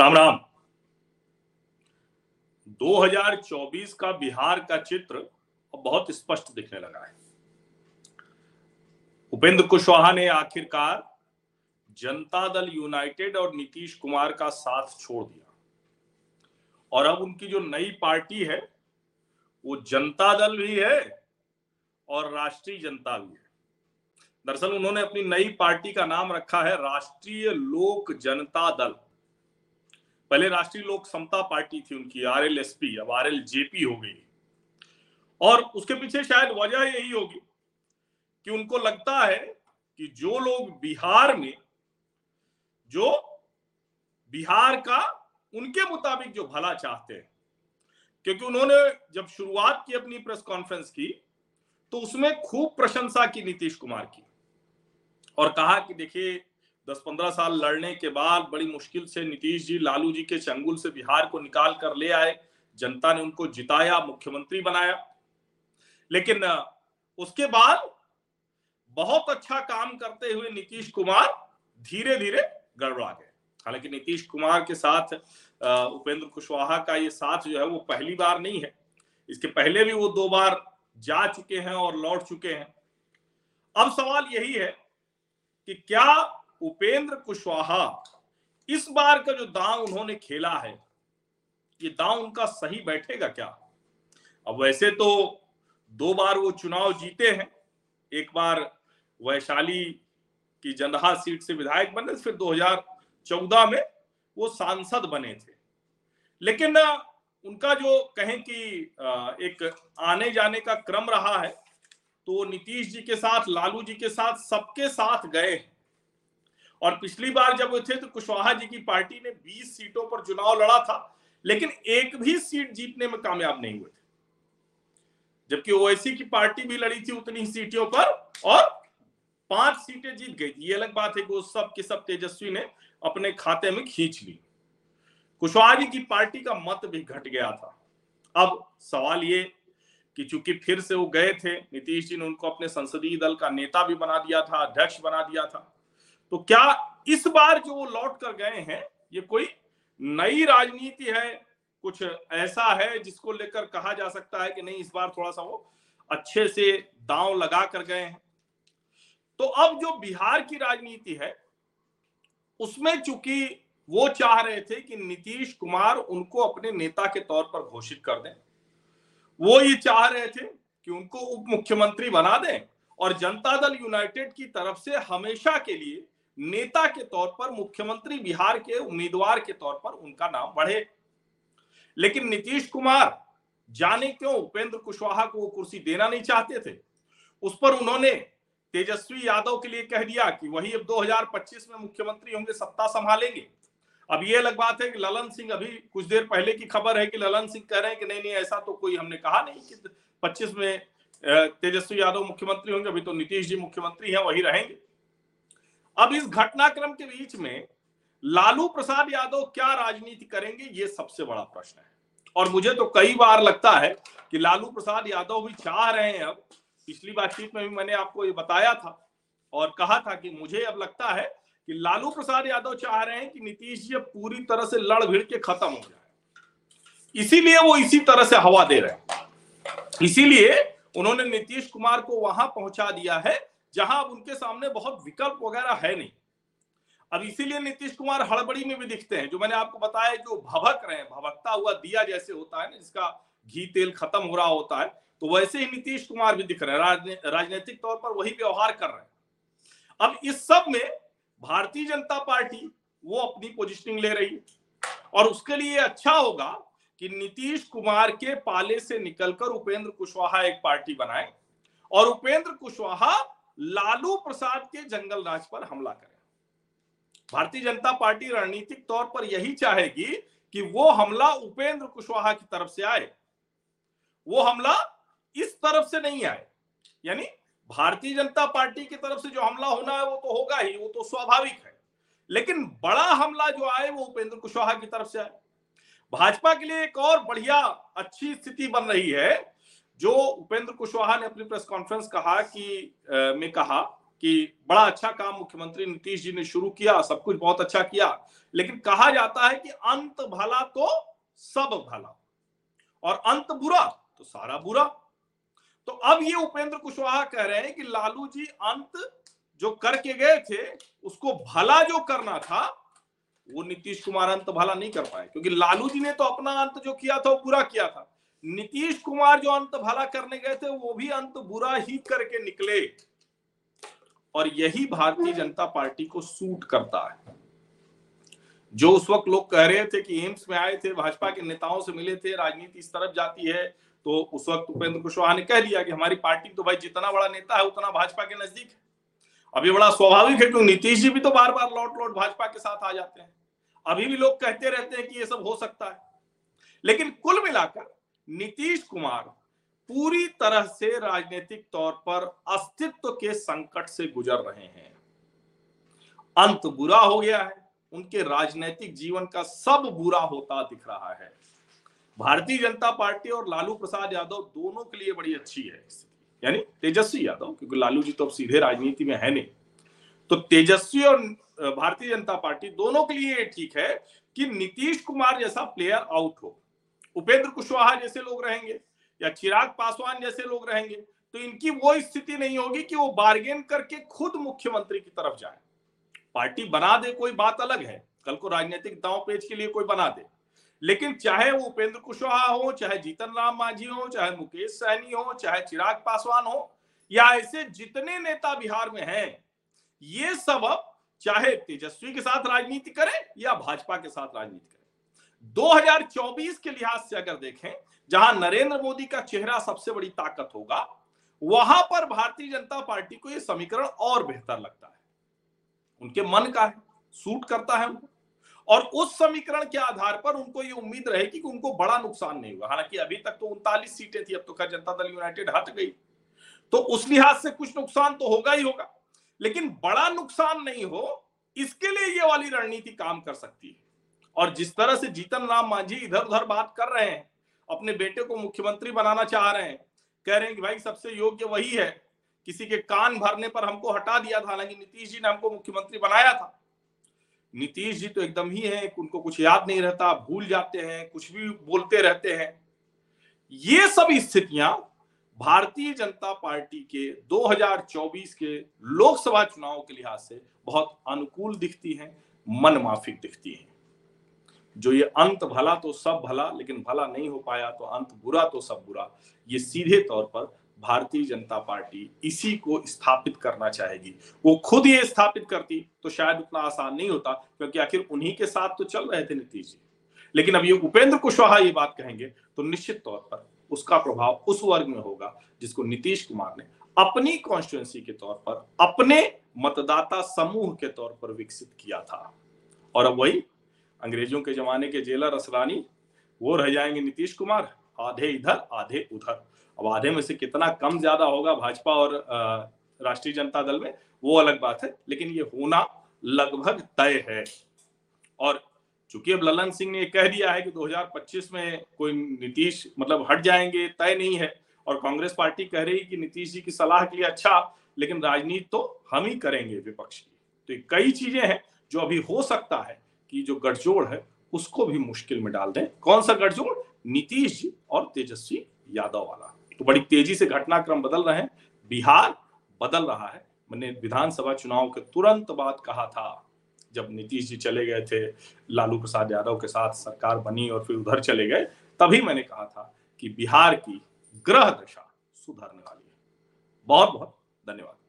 राम राम। 2024 का बिहार का चित्र बहुत स्पष्ट दिखने लगा है। उपेंद्र कुशवाहा ने आखिरकार जनता दल यूनाइटेड और नीतीश कुमार का साथ छोड़ दिया। और अब उनकी जो नई पार्टी है, वो जनता दल भी है और राष्ट्रीय जनता भी है। दरअसल उन्होंने अपनी नई पार्टी का नाम रखा है राष्ट्रीय लोक जनता दल। पहले राष्ट्रीय लोक समता पार्टी थी उनकी आर एल एस पी अब आर एल जेपी हो गई। और उसके पीछे शायद वजह यही होगी कि उनको लगता है कि जो लोग बिहार में, जो बिहार का, उनके मुताबिक जो भला चाहते हैं, क्योंकि उन्होंने जब शुरुआत की अपनी प्रेस कॉन्फ्रेंस की तो उसमें खूब प्रशंसा की नीतीश कुमार की। और कहा कि देखिए दस पंद्रह साल लड़ने के बाद बड़ी मुश्किल से नीतीश जी, लालू जी के चंगुल से बिहार को निकाल कर ले आए। जनता ने उनको जिताया, मुख्यमंत्री बनाया। लेकिन उसके बाद बहुत अच्छा काम करते हुए नीतीश कुमार धीरे धीरे गड़बड़ा गए। हालाँकि नीतीश कुमार के साथ उपेंद्र कुशवाहा का ये साथ जो है वो पहली बार नहीं है। इसके पहले भी वो दो बार जा चुके हैं और लौट चुके हैं। अब सवाल यही है कि क्या उपेंद्र कुशवाहा, इस बार का जो दांव उन्होंने खेला है, ये दांव उनका सही बैठेगा क्या? अब वैसे तो दो बार वो चुनाव जीते हैं, एक बार वैशाली की जंदहा सीट से विधायक बने, फिर 2014 में वो सांसद बने थे। लेकिन, उनका जो कहें कि एक आने जाने का क्रम रहा है तो नीतीश जी के साथ, लालू जी के साथ सबके साथ गए हैं। और पिछली बार जब वो थे तो कुशवाहा जी की पार्टी ने 20 सीटों पर चुनाव लड़ा था, लेकिन एक भी सीट जीतने में कामयाब नहीं हुए थे। जबकि ओवैसी की पार्टी भी लड़ी थी उतनी सीटों पर और पाँच सीटें जीत गई थी। ये अलग बात है कि वो सब के सब तेजस्वी ने अपने खाते में खींच ली। कुशवाहा जी की पार्टी का मत भी घट गया था। अब सवाल ये कि चूँकि फिर से वो गए थे, नीतीश जी ने उनको अपने संसदीय दल का नेता भी बना दिया था, अध्यक्ष बना दिया था तो क्या इस बार जो वो लौट कर गए हैं, ये कोई नई राजनीति है, कुछ ऐसा है जिसको लेकर कहा जा सकता है कि नहीं, इस बार थोड़ा सा वो अच्छे से दांव लगा कर गए हैं? तो अब जो बिहार की राजनीति है, उसमें चूँकि वो चाह रहे थे कि नीतीश कुमार उनको अपने नेता के तौर पर घोषित कर दें, वो ये चाह रहे थे कि उनको उप मुख्यमंत्री बना दें और जनता दल यूनाइटेड की तरफ़ से हमेशा के लिए नेता के तौर पर, मुख्यमंत्री बिहार के उम्मीदवार के तौर पर उनका नाम बढ़े। लेकिन नीतीश कुमार जाने क्यों उपेंद्र कुशवाहा को वो कुर्सी देना नहीं चाहते थे? उस पर उन्होंने तेजस्वी यादव के लिए कह दिया कि वही अब 2025 में मुख्यमंत्री होंगे, सत्ता संभालेंगे। अब ये अलग बात है कि ललन सिंह अभी कुछ देर पहले की खबर है कि ललन सिंह कह रहे हैं कि नहीं नहीं, ऐसा तो कोई हमने कहा नहीं कि पच्चीस में तेजस्वी यादव मुख्यमंत्री होंगे, अभी तो नीतीश जी मुख्यमंत्री हैं, वही रहेंगे। अब इस घटनाक्रम के बीच में लालू प्रसाद यादव क्या राजनीति करेंगे, ये सबसे बड़ा प्रश्न है। और मुझे तो कई बार लगता है कि लालू प्रसाद यादव भी चाह रहे हैं अब। पिछली बातचीत में भी मैंने आपको ये बताया था और कहा था कि मुझे अब लगता है कि लालू प्रसाद यादव चाह रहे हैं कि नीतीश जी पूरी तरह से लड़ भिड़ के खत्म हो जाए। इसीलिए वो इसी तरह से हवा दे रहे हैं। इसीलिए उन्होंने नीतीश कुमार को वहाँ पहुँचा दिया है जहाँ अब उनके सामने बहुत विकल्प वगैरह है नहीं। अब इसीलिए नीतीश कुमार हड़बड़ी में भी दिखते हैं, जो मैंने आपको बताया, जो भभक रहे हैं, भभकता हुआ दिया जैसे होता है ना, जिसका घी तेल खत्म हो रहा होता है तो वैसे ही नीतीश कुमार भी दिख रहे हैं राजनीतिक तौर पर वही व्यवहार कर रहे हैं। अब इस सब में भारतीय जनता पार्टी वो अपनी पोजिशनिंग ले रही है, और उसके लिए अच्छा होगा कि नीतीश कुमार के पाले से निकलकर उपेंद्र कुशवाहा एक पार्टी बनाए, और उपेंद्र कुशवाहा लालू प्रसाद के जंगल राज पर हमला करें। भारतीय जनता पार्टी रणनीतिक तौर पर यही चाहेगी कि वो हमला उपेंद्र कुशवाहा की तरफ़ से आए। वो हमला इस तरफ़ से नहीं आए। यानी भारतीय जनता पार्टी की तरफ़ से जो हमला होना है, वो तो होगा ही, वो तो स्वाभाविक है। लेकिन बड़ा हमला जो आए, वो उपेंद्र कुशवाहा की तरफ़ से आए। भाजपा के लिए एक और बढ़िया अच्छी स्थिति बन रही है जो उपेंद्र कुशवाहा ने अपनी प्रेस कॉन्फ्रेंस कहा कि में कहा कि बड़ा अच्छा काम मुख्यमंत्री नीतीश जी ने शुरू किया, सब कुछ बहुत अच्छा किया, लेकिन कहा जाता है कि अंत भला तो सब भला, और अंत बुरा तो सारा बुरा। तो अब ये उपेंद्र कुशवाहा कह रहे हैं कि लालू जी अंत जो करके गए थे, उसको भला जो करना था, वो नीतीश कुमार अंत भला नहीं कर पाए, क्योंकि लालू जी ने तो अपना अंत जो किया था, वो बुरा किया था। नीतीश कुमार जो अंत भला करने गए थे वो भी अंत बुरा ही करके निकले। और यही भारतीय जनता पार्टी को सूट करता है। जो उस वक्त लोग कह रहे थे कि एम्स में आए थे भाजपा के नेताओं से मिले थे राजनीति इस तरफ़ जाती है तो उस वक्त उपेंद्र कुशवाहा ने कह दिया कि हमारी पार्टी तो भाई जितना बड़ा नेता है उतना भाजपा के नज़दीक है। अभी बड़ा स्वाभाविक है क्योंकि नीतीश जी भी तो बार बार लौट लौट भाजपा के साथ आ जाते हैं। अभी भी लोग कहते रहते हैं कि ये सब हो सकता है। लेकिन कुल मिलाकर नीतीश कुमार पूरी तरह से राजनीतिक तौर पर अस्तित्व के संकट से गुजर रहे हैं। अंत बुरा हो गया है। उनके राजनीतिक जीवन का सब बुरा होता दिख रहा है। भारतीय जनता पार्टी और लालू प्रसाद यादव दोनों के लिए बड़ी अच्छी है। यानी तेजस्वी यादव, क्योंकि लालू जी तो अब सीधे राजनीति में है नहीं। तो तेजस्वी और भारतीय जनता पार्टी दोनों के लिए ठीक है कि नीतीश कुमार जैसा प्लेयर आउट हो। उपेंद्र कुशवाहा जैसे लोग रहेंगे या चिराग पासवान जैसे लोग रहेंगे तो इनकी वो स्थिति नहीं होगी कि वो बार्गेन करके खुद मुख्यमंत्री की तरफ़ जाए। पार्टी बना दे, कोई बात अलग है। कल को राजनीतिक दांव पेज के लिए कोई बना दे। लेकिन चाहे वो उपेंद्र कुशवाहा हो, चाहे जीतन राम मांझी हो, चाहे मुकेश सहनी हो, चाहे चिराग पासवान हो, या ऐसे जितने नेता बिहार में हैं, ये सब अब चाहे तेजस्वी के साथ राजनीति करें या भाजपा के साथ राजनीति करें। 2024 के लिहाज से अगर देखें, जहाँ नरेंद्र मोदी का चेहरा सबसे बड़ी ताकत होगा, वहाँ पर भारतीय जनता पार्टी को यह समीकरण और बेहतर लगता है। उनके मन का है, सूट करता है उनको। और उस समीकरण के आधार पर उनको ये उम्मीद रहेगी कि उनको बड़ा नुकसान नहीं होगा। हालाँकि अभी तक तो उनतालीस सीटें थी, अब तो खैर जनता दल यूनाइटेड हट गई। तो उस लिहाज से कुछ नुकसान तो होगा ही होगा, लेकिन बड़ा नुकसान नहीं हो, इसके लिए ये वाली रणनीति काम कर सकती है। और जिस तरह से जीतन राम मांझी इधर उधर बात कर रहे हैं, अपने बेटे को मुख्यमंत्री बनाना चाह रहे हैं, कह रहे हैं कि भाई सबसे योग्य वही है। किसी के कान भरने पर हमको हटा दिया था, हालाँकि नीतीश जी ने हमको मुख्यमंत्री बनाया था। नीतीश जी तो एकदम ही है, उनको कुछ याद नहीं रहता, भूल जाते हैं, कुछ भी बोलते रहते हैं। ये सब स्थितियाँ भारतीय जनता पार्टी के 2024 के लोकसभा चुनाव के लिहाज से बहुत अनुकूल दिखती हैं, मनमाफिक दिखती हैं। जो ये अंत भला तो सब भला, लेकिन भला नहीं हो पाया तो अंत बुरा तो सब बुरा। ये सीधे तौर पर भारतीय जनता पार्टी इसी को स्थापित करना चाहेगी। वो खुद ये स्थापित करती तो शायद उतना आसान नहीं होता, क्योंकि आखिर उन्हीं के साथ तो चल रहे थे नीतीश जी। लेकिन अब ये उपेंद्र कुशवाहा ये बात कहेंगे तो निश्चित तौर पर उसका प्रभाव उस वर्ग में होगा, जिसको नीतीश कुमार ने अपनी कॉन्स्टिट्युएंसी के तौर पर, अपने मतदाता समूह के तौर पर विकसित किया था। और अब वही अंग्रेज़ों के जमाने के जेलर असरानी वो रह जाएँगे नीतीश कुमार, आधे इधर, आधे उधर। अब आधे में से कितना कम ज़्यादा होगा भाजपा और राष्ट्रीय जनता दल में, वो अलग बात है, लेकिन ये होना लगभग तय है। और चूँकि अब ललन सिंह ने कह दिया है कि 2025 में कोई नीतीश मतलब हट जाएँगे, तय नहीं है। और कांग्रेस पार्टी कह रही कि नीतीश जी की सलाह के लिए अच्छा लेकिन राजनीति तो हम ही करेंगे विपक्ष की। तो कई चीज़ें हैं जो अभी हो सकता है कि जो गठजोड़ है, उसको भी मुश्किल में डाल दें। कौन सा गठजोड़? नीतीश जी और तेजस्वी यादव वाला। तो बड़ी तेज़ी से घटनाक्रम बदल रहे हैं। बिहार बदल रहा है। मैंने विधानसभा चुनाव के तुरंत बाद कहा था, जब नीतीश जी चले गए थे, लालू प्रसाद यादव के साथ सरकार बनी और फिर उधर चले गए, तभी मैंने कहा था कि बिहार की ग्रह दशा सुधरने वाली है। बहुत बहुत धन्यवाद।